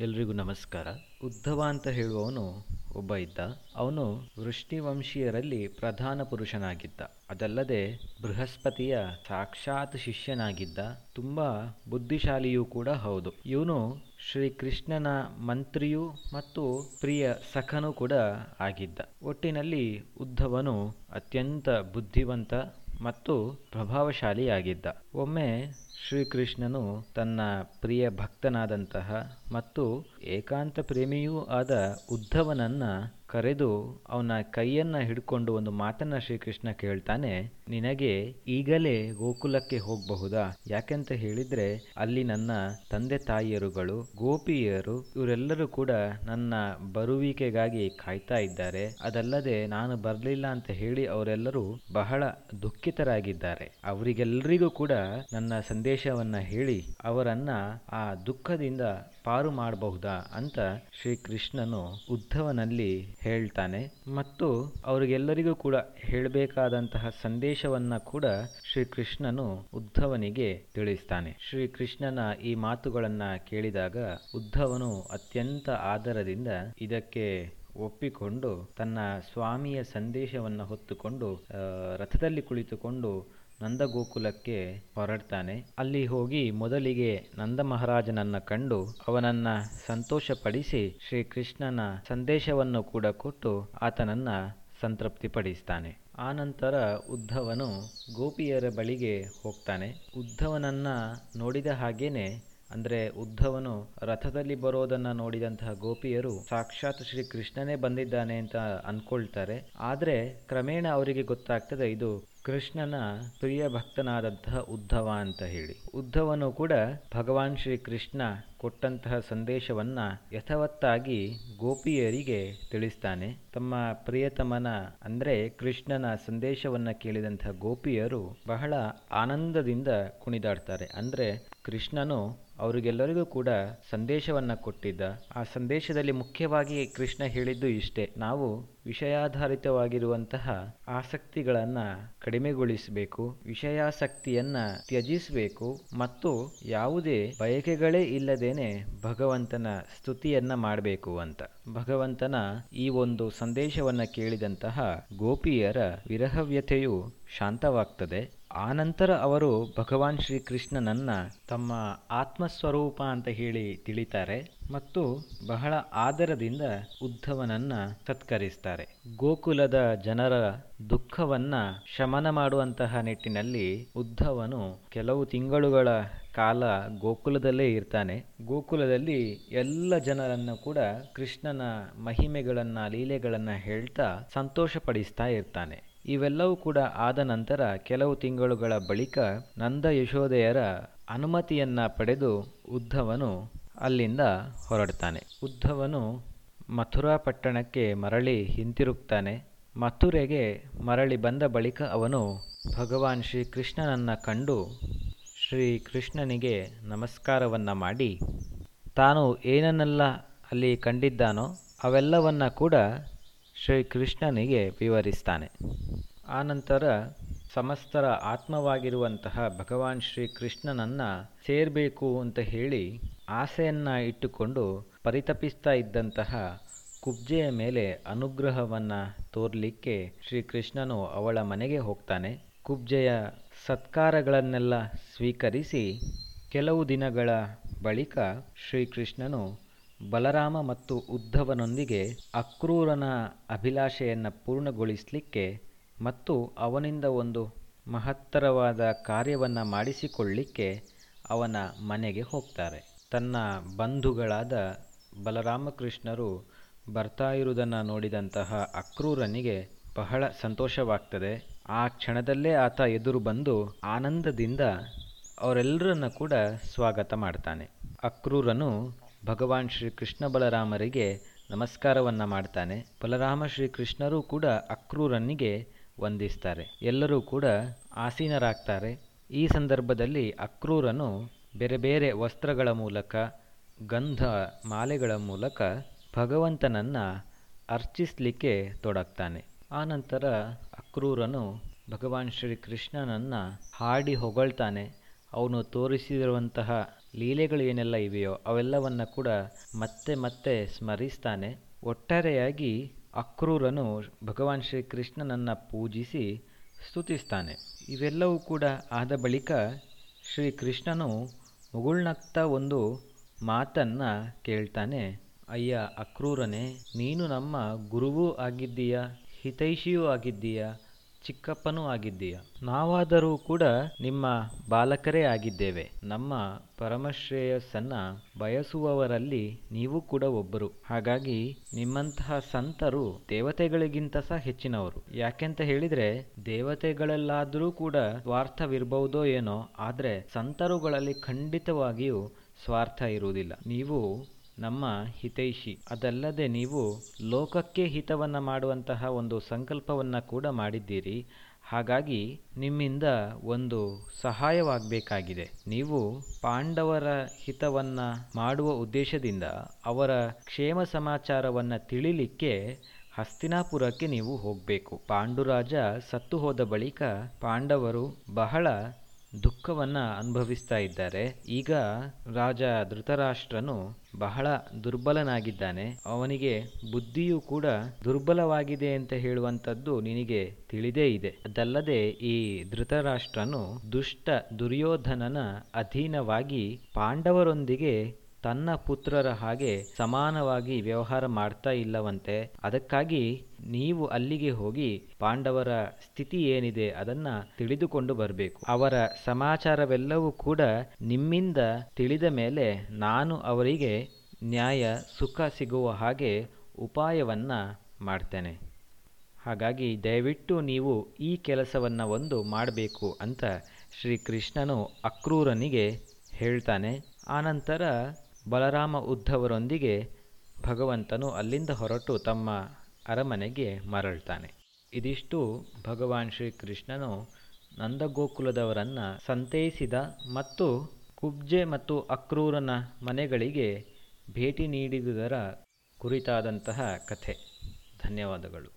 ಎಲ್ರಿಗೂ ನಮಸ್ಕಾರ. ಉದ್ಧವ ಅಂತ ಹೇಳುವವನು ಒಬ್ಬ ಇದ್ದ. ಅವನು ವೃಷ್ಣಿವಂಶೀಯರಲ್ಲಿ ಪ್ರಧಾನ ಪುರುಷನಾಗಿದ್ದ. ಅದಲ್ಲದೆ ಬೃಹಸ್ಪತಿಯ ಸಾಕ್ಷಾತ್ ಶಿಷ್ಯನಾಗಿದ್ದ. ತುಂಬಾ ಬುದ್ಧಿಶಾಲಿಯೂ ಕೂಡ ಹೌದು. ಇವನು ಶ್ರೀಕೃಷ್ಣನ ಮಂತ್ರಿಯೂ ಮತ್ತು ಪ್ರಿಯ ಸಖನೂ ಕೂಡ ಆಗಿದ್ದ. ಒಟ್ಟಿನಲ್ಲಿ ಉದ್ಧವನು ಅತ್ಯಂತ ಬುದ್ಧಿವಂತ ಮತ್ತು ಪ್ರಭಾವಶಾಲಿಯಾಗಿದ್ದ. ಒಮ್ಮೆ ಶ್ರೀಕೃಷ್ಣನು ತನ್ನ ಪ್ರಿಯ ಭಕ್ತನಾದಂತಹ ಮತ್ತು ಏಕಾಂತ ಪ್ರೇಮಿಯೂ ಆದ ಉದ್ಧವನನ್ನ ಕರೆದು ಅವನ ಕೈಯನ್ನ ಹಿಡ್ಕೊಂಡು ಒಂದು ಮಾತನ್ನು ಶ್ರೀಕೃಷ್ಣ ಕೇಳ್ತಾನೆ, ನಿನಗೆ ಈಗಲೇ ಗೋಕುಲಕ್ಕೆ ಹೋಗಬಹುದಾ? ಯಾಕೆಂತ ಹೇಳಿದ್ರೆ, ಅಲ್ಲಿ ನನ್ನ ತಂದೆ ತಾಯಿಯರುಗಳು, ಗೋಪಿಯರು ಇವರೆಲ್ಲರೂ ಕೂಡ ನನ್ನ ಬರುವಿಕೆಗಾಗಿ ಕಾಯ್ತಾ ಇದ್ದಾರೆ. ಅದಲ್ಲದೆ ನಾನು ಬರಲಿಲ್ಲ ಅಂತ ಹೇಳಿ ಅವರೆಲ್ಲರೂ ಬಹಳ ದುಃಖಿತರಾಗಿದ್ದಾರೆ. ಅವರಿಗೆಲ್ಲರಿಗೂ ಕೂಡ ನನ್ನ ಸಂದೇಶವನ್ನ ಹೇಳಿ ಅವರನ್ನ ಆ ದುಃಖದಿಂದ ಪಾರು ಮಾಡಬಹುದಾ ಅಂತ ಶ್ರೀಕೃಷ್ಣನು ಉದ್ಧವನಲ್ಲಿ ಹೇಳ್ತಾನೆ ಮತ್ತು ಅವರಿಗೆಲ್ಲರಿಗೂ ಕೂಡ ಹೇಳಬೇಕಾದಂತಹ ಸಂದೇಶವನ್ನ ಕೂಡ ಶ್ರೀಕೃಷ್ಣನು ಉದ್ಧವನಿಗೆ ತಿಳಿಸ್ತಾನೆ. ಶ್ರೀಕೃಷ್ಣನ ಈ ಮಾತುಗಳನ್ನ ಕೇಳಿದಾಗ ಉದ್ಧವನು ಅತ್ಯಂತ ಆದರದಿಂದ ಇದಕ್ಕೆ ಒಪ್ಪಿಕೊಂಡು ತನ್ನ ಸ್ವಾಮಿಯ ಸಂದೇಶವನ್ನು ಹೊತ್ತುಕೊಂಡು ರಥದಲ್ಲಿ ಕುಳಿತುಕೊಂಡು ನಂದಗೋಕುಲಕ್ಕೆ ಹೊರಡ್ತಾನೆ. ಅಲ್ಲಿ ಹೋಗಿ ಮೊದಲಿಗೆ ನಂದ ಮಹಾರಾಜನನ್ನ ಕಂಡು ಅವನನ್ನ ಸಂತೋಷಪಡಿಸಿ ಶ್ರೀಕೃಷ್ಣನ ಸಂದೇಶವನ್ನು ಕೂಡ ಕೊಟ್ಟು ಆತನನ್ನ ಸಂತೃಪ್ತಿಪಡಿಸ್ತಾನೆ. ಆನಂತರ ಉದ್ಧವನು ಗೋಪಿಯರ ಬಳಿಗೆ ಹೋಗ್ತಾನೆ. ಉದ್ಧವನನ್ನ ನೋಡಿದ ಹಾಗೇನೆ, ಅಂದ್ರೆ ಉದ್ಧವನು ರಥದಲ್ಲಿ ಬರೋದನ್ನ ನೋಡಿದಂತಹ ಗೋಪಿಯರು ಸಾಕ್ಷಾತ್ ಶ್ರೀ ಕೃಷ್ಣನೇ ಬಂದಿದ್ದಾನೆ ಅಂತ ಅಂದ್ಕೊಳ್ತಾರೆ ಆದರೆ ಕ್ರಮೇಣ ಅವರಿಗೆ ಗೊತ್ತಾಗ್ತದೆ, ಇದು ಕೃಷ್ಣನ ಪ್ರಿಯ ಭಕ್ತನಾದಂತಹ ಉದ್ಧವ ಅಂತ ಹೇಳಿ. ಉದ್ಧವನು ಕೂಡ ಭಗವಾನ್ ಶ್ರೀ ಕೃಷ್ಣ ಕೊಟ್ಟಂತಹ ಸಂದೇಶವನ್ನ ಯಥವತ್ತಾಗಿ ಗೋಪಿಯರಿಗೆ ತಿಳಿಸ್ತಾನೆ. ತಮ್ಮ ಪ್ರಿಯತಮನ ಅಂದ್ರೆ ಕೃಷ್ಣನ ಸಂದೇಶವನ್ನ ಕೇಳಿದಂತಹ ಗೋಪಿಯರು ಬಹಳ ಆನಂದದಿಂದ ಕುಣಿದಾಡ್ತಾರೆ. ಅಂದ್ರೆ ಕೃಷ್ಣನು ಅವರಿಗೆಲ್ಲರಿಗೂ ಕೂಡ ಸಂದೇಶವನ್ನ ಕೊಟ್ಟಿದ್ದ. ಆ ಸಂದೇಶದಲ್ಲಿ ಮುಖ್ಯವಾಗಿ ಕೃಷ್ಣ ಹೇಳಿದ್ದು ಇಷ್ಟೇ. ನಾವು ವಿಷಯಾಧಾರಿತವಾಗಿರುವಂತಹ ಆಸಕ್ತಿಗಳನ್ನ ಕಡಿಮೆಗೊಳಿಸಬೇಕು, ವಿಷಯಾಸಕ್ತಿಯನ್ನು ತ್ಯಜಿಸಬೇಕು ಮತ್ತು ಯಾವುದೇ ಬಯಕೆಗಳೇ ಇಲ್ಲದೇನೆ ಭಗವಂತನ ಸ್ತುತಿಯನ್ನ ಮಾಡಬೇಕು ಅಂತ. ಭಗವಂತನ ಈ ಒಂದು ಸಂದೇಶವನ್ನ ಕೇಳಿದಂತಹ ಗೋಪಿಯರ ವಿರಹವ್ಯತೆಯು ಶಾಂತವಾಗ್ತದೆ. ಆನಂತರ ಅವರು ಭಗವಾನ್ ಶ್ರೀಕೃಷ್ಣನನ್ನು ತಮ್ಮ ಆತ್ಮಸ್ವರೂಪ ಅಂತ ಹೇಳಿ ತಿಳಿತಾರೆ ಮತ್ತು ಬಹಳ ಆದರದಿಂದ ಉದ್ಧವನನ್ನು ಸತ್ಕರಿಸ್ತಾರೆ. ಗೋಕುಲದ ಜನರ ದುಃಖವನ್ನ ಶಮನ ಮಾಡುವಂತಹ ನಿಟ್ಟಿನಲ್ಲಿ ಉದ್ಧವನು ಕೆಲವು ತಿಂಗಳುಗಳ ಕಾಲ ಗೋಕುಲದಲ್ಲೇ ಇರ್ತಾನೆ. ಗೋಕುಲದಲ್ಲಿ ಎಲ್ಲ ಜನರನ್ನು ಕೂಡ ಕೃಷ್ಣನ ಮಹಿಮೆಗಳನ್ನ ಲೀಲೆಗಳನ್ನ ಹೇಳ್ತಾ ಸಂತೋಷಪಡಿಸ್ತಾ ಇರ್ತಾನೆ. ಇವೆಲ್ಲವೂ ಕೂಡ ಆದ ನಂತರ ಕೆಲವು ತಿಂಗಳುಗಳ ಬಳಿಕ ನಂದ ಯಶೋದೆಯರ ಅನುಮತಿಯನ್ನ ಪಡೆದು ಉದ್ಧವನು ಅಲ್ಲಿಂದ ಹೊರಡ್ತಾನೆ ಉದ್ಧವನು ಮಥುರಾ ಪಟ್ಟಣಕ್ಕೆ ಮರಳಿ ಹಿಂತಿರುಗ್ತಾನೆ. ಮಥುರೆಗೆ ಮರಳಿ ಬಂದ ಬಳಿಕ ಅವನು ಭಗವಾನ್ ಶ್ರೀಕೃಷ್ಣನನ್ನು ಕಂಡು ಶ್ರೀಕೃಷ್ಣನಿಗೆ ನಮಸ್ಕಾರವನ್ನು ಮಾಡಿ, ತಾನು ಏನನ್ನೆಲ್ಲ ಅಲ್ಲಿ ಕಂಡಿದ್ದಾನೋ ಅವೆಲ್ಲವನ್ನು ಕೂಡ ಶ್ರೀಕೃಷ್ಣನಿಗೆ ವಿವರಿಸ್ತಾನೆ. ಆನಂತರ ಸಮಸ್ತರ ಆತ್ಮವಾಗಿರುವಂತಹ ಭಗವಾನ್ ಶ್ರೀಕೃಷ್ಣನನ್ನ ಸೇರಬೇಕು ಅಂತ ಹೇಳಿ ಆಸೆಯನ್ನ ಇಟ್ಟುಕೊಂಡು ಪರಿತಪಿಸ್ತಾ ಇದ್ದಂತಹ ಕುಬ್ಜೆಯ ಮೇಲೆ ಅನುಗ್ರಹವನ್ನ ತೋರಲಿಕ್ಕೆ ಶ್ರೀಕೃಷ್ಣನು ಅವಳ ಮನೆಗೆ ಹೋಗ್ತಾನೆ. ಕುಬ್ಜೆಯ ಸತ್ಕಾರಗಳನ್ನೆಲ್ಲ ಸ್ವೀಕರಿಸಿ ಕೆಲವು ದಿನಗಳ ಬಳಿಕ ಶ್ರೀಕೃಷ್ಣನು ಬಲರಾಮ ಮತ್ತು ಉದ್ಧವನೊಂದಿಗೆ ಅಕ್ರೂರನ ಅಭಿಲಾಷೆಯನ್ನು ಪೂರ್ಣಗೊಳಿಸಲಿಕ್ಕೆ ಮತ್ತು ಅವನಿಂದ ಒಂದು ಮಹತ್ತರವಾದ ಕಾರ್ಯವನ್ನು ಮಾಡಿಸಿಕೊಳ್ಳಿಕ್ಕೆ ಅವನ ಮನೆಗೆ ಹೋಗ್ತಾರೆ. ತನ್ನ ಬಂಧುಗಳಾದ ಬಲರಾಮಕೃಷ್ಣರು ಬರ್ತಾ ಇರುವುದನ್ನು ನೋಡಿದಂತಹ ಅಕ್ರೂರನಿಗೆ ಬಹಳ ಸಂತೋಷವಾಗ್ತದೆ. ಆ ಕ್ಷಣದಲ್ಲೇ ಆತ ಎದುರು ಬಂದು ಆನಂದದಿಂದ ಅವರೆಲ್ಲರನ್ನ ಕೂಡ ಸ್ವಾಗತ ಮಾಡ್ತಾನೆ. ಅಕ್ರೂರನು ಭಗವಾನ್ ಶ್ರೀ ಕೃಷ್ಣ ಬಲರಾಮರಿಗೆ ನಮಸ್ಕಾರವನ್ನು ಮಾಡ್ತಾನೆ. ಬಲರಾಮ ಶ್ರೀಕೃಷ್ಣರು ಕೂಡ ಅಕ್ರೂರನಿಗೆ ವಂದಿಸ್ತಾರೆ. ಎಲ್ಲರೂ ಕೂಡ ಆಸೀನರಾಗ್ತಾರೆ. ಈ ಸಂದರ್ಭದಲ್ಲಿ ಅಕ್ರೂರನು ಬೇರೆ ಬೇರೆ ವಸ್ತ್ರಗಳ ಮೂಲಕ, ಗಂಧ ಮಾಲೆಗಳ ಮೂಲಕ ಭಗವಂತನನ್ನ ಅರ್ಚಿಸಲಿಕ್ಕೆ ತೊಡಗ್ತಾನೆ. ಆನಂತರ ಅಕ್ರೂರನು ಭಗವಾನ್ ಶ್ರೀ ಕೃಷ್ಣನನ್ನ ಹಾಡಿ ಹೊಗಳ್ತಾನೆ. ಅವನು ತೋರಿಸಿರುವಂತಹ ಲೀಲೆಗಳು ಏನೆಲ್ಲ ಇವೆಯೋ ಅವೆಲ್ಲವನ್ನ ಕೂಡ ಮತ್ತೆ ಮತ್ತೆ ಸ್ಮರಿಸ್ತಾನೆ. ಒಟ್ಟಾರೆಯಾಗಿ ಅಕ್ರೂರನು ಭಗವಾನ್ ಶ್ರೀಕೃಷ್ಣನನ್ನು ಪೂಜಿಸಿ ಸ್ತುತಿಸ್ತಾನೆ. ಇವೆಲ್ಲವೂ ಕೂಡ ಆದ ಬಳಿಕ ಶ್ರೀಕೃಷ್ಣನು ಮುಗುಳ್ನಗ್ತಾ ಒಂದು ಮಾತನ್ನು ಕೇಳ್ತಾನೆ. ಅಯ್ಯ ಅಕ್ರೂರನೇ, ನೀನು ನಮ್ಮ ಗುರುವೂ ಆಗಿದ್ದೀಯ, ಹಿತೈಷಿಯೂ ಆಗಿದ್ದೀಯ? ಚಿಕ್ಕಪ್ಪನೂ ಆಗಿದ್ದೀಯ. ನಾವಾದರೂ ಕೂಡ ನಿಮ್ಮ ಬಾಲಕರೇ ಆಗಿದ್ದೇವೆ. ನಮ್ಮ ಪರಮಶ್ರೇಯಸ್ಸನ್ನ ಬಯಸುವವರಲ್ಲಿ ನೀವು ಕೂಡ ಒಬ್ಬರು. ಹಾಗಾಗಿ ನಿಮ್ಮಂತಹ ಸಂತರು ದೇವತೆಗಳಿಗಿಂತ ಸಹ ಹೆಚ್ಚಿನವರು. ಯಾಕೆಂತ ಹೇಳಿದ್ರೆ, ದೇವತೆಗಳಲ್ಲಾದರೂ ಕೂಡ ಸ್ವಾರ್ಥವಿರಬಹುದೋ ಏನೋ, ಆದರೆ ಸಂತರುಗಳಲ್ಲಿ ಖಂಡಿತವಾಗಿಯೂ ಸ್ವಾರ್ಥ ಇರುವುದಿಲ್ಲ. ನೀವು ನಮ್ಮ ಹಿತೈಷಿ. ಅದಲ್ಲದೆ ನೀವು ಲೋಕಕ್ಕೆ ಹಿತವನ್ನು ಮಾಡುವಂತಹ ಒಂದು ಸಂಕಲ್ಪವನ್ನು ಕೂಡ ಮಾಡಿದ್ದೀರಿ. ಹಾಗಾಗಿ ನಿಮ್ಮಿಂದ ಒಂದು ಸಹಾಯವಾಗಬೇಕಾಗಿದೆ. ನೀವು ಪಾಂಡವರ ಹಿತವನ್ನು ಮಾಡುವ ಉದ್ದೇಶದಿಂದ ಅವರ ಕ್ಷೇಮ ಸಮಾಚಾರವನ್ನು ತಿಳಿಲಿಕ್ಕೆ ಹಸ್ತಿನಾಪುರಕ್ಕೆ ನೀವು ಹೋಗಬೇಕು. ಪಾಂಡುರಾಜ ಸತ್ತು ಹೋದ ಬಳಿಕ ಪಾಂಡವರು ಬಹಳ ದುಃಖವನ್ನು ಅನುಭವಿಸ್ತಾ ಇದ್ದಾರೆ. ಈಗ ರಾಜ ಧೃತರಾಷ್ಟ್ರನು ಬಹಳ ದುರ್ಬಲನಾಗಿದ್ದಾನೆ. ಅವನಿಗೆ ಬುದ್ಧಿಯೂ ಕೂಡ ದುರ್ಬಲವಾಗಿದೆ ಅಂತ ಹೇಳುವಂಥದ್ದು ನಿನಗೆ ತಿಳಿದೇ ಇದೆ. ಅದಲ್ಲದೆ ಈ ಧೃತರಾಷ್ಟ್ರನು ದುಷ್ಟ ದುರ್ಯೋಧನನ ಅಧೀನವಾಗಿ ಪಾಂಡವರೊಂದಿಗೆ ತನ್ನ ಪುತ್ರರ ಹಾಗೆ ಸಮಾನವಾಗಿ ವ್ಯವಹಾರ ಮಾಡ್ತಾ ಇಲ್ಲವಂತೆ, ಅದಕ್ಕಾಗಿ ನೀವು ಅಲ್ಲಿಗೆ ಹೋಗಿ ಪಾಂಡವರ ಸ್ಥಿತಿ ಏನಿದೆ ಅದನ್ನ ತಿಳಿದುಕೊಂಡು ಬರಬೇಕು. ಅವರ ಸಮಾಚಾರವೆಲ್ಲವೂ ಕೂಡ ನಿಮ್ಮಿಂದ ತಿಳಿದ ಮೇಲೆ ನಾನು ಅವರಿಗೆ ನ್ಯಾಯ, ಸುಖ ಸಿಗುವ ಹಾಗೆ ಉಪಾಯವನ್ನ ಮಾಡ್ತೇನೆ. ಹಾಗಾಗಿ ದಯವಿಟ್ಟು ನೀವು ಈ ಕೆಲಸವನ್ನು ಒಂದು ಮಾಡಬೇಕು ಅಂತ ಶ್ರೀಕೃಷ್ಣನು ಅಕ್ರೂರನಿಗೆ ಹೇಳ್ತಾನೆ. ಆನಂತರ ಬಲರಾಮ ಉದ್ಧವರೊಂದಿಗೆ ಭಗವಂತನು ಅಲ್ಲಿಂದ ಹೊರಟು ತಮ್ಮ ಅರಮನೆಗೆ ಮರಳ್ತಾನೆ ಇದಿಷ್ಟು ಭಗವಾನ್ ಶ್ರೀಕೃಷ್ಣನು ನಂದಗೋಕುಲದವರನ್ನು ಸಂತೈಸಿದ ಮತ್ತು ಕುಬ್ಜೆ ಮತ್ತು ಅಕ್ರೂರನ ಮನೆಗಳಿಗೆ ಭೇಟಿ ನೀಡಿದುದರ ಕುರಿತಾದಂತಹ ಕಥೆ. ಧನ್ಯವಾದಗಳು.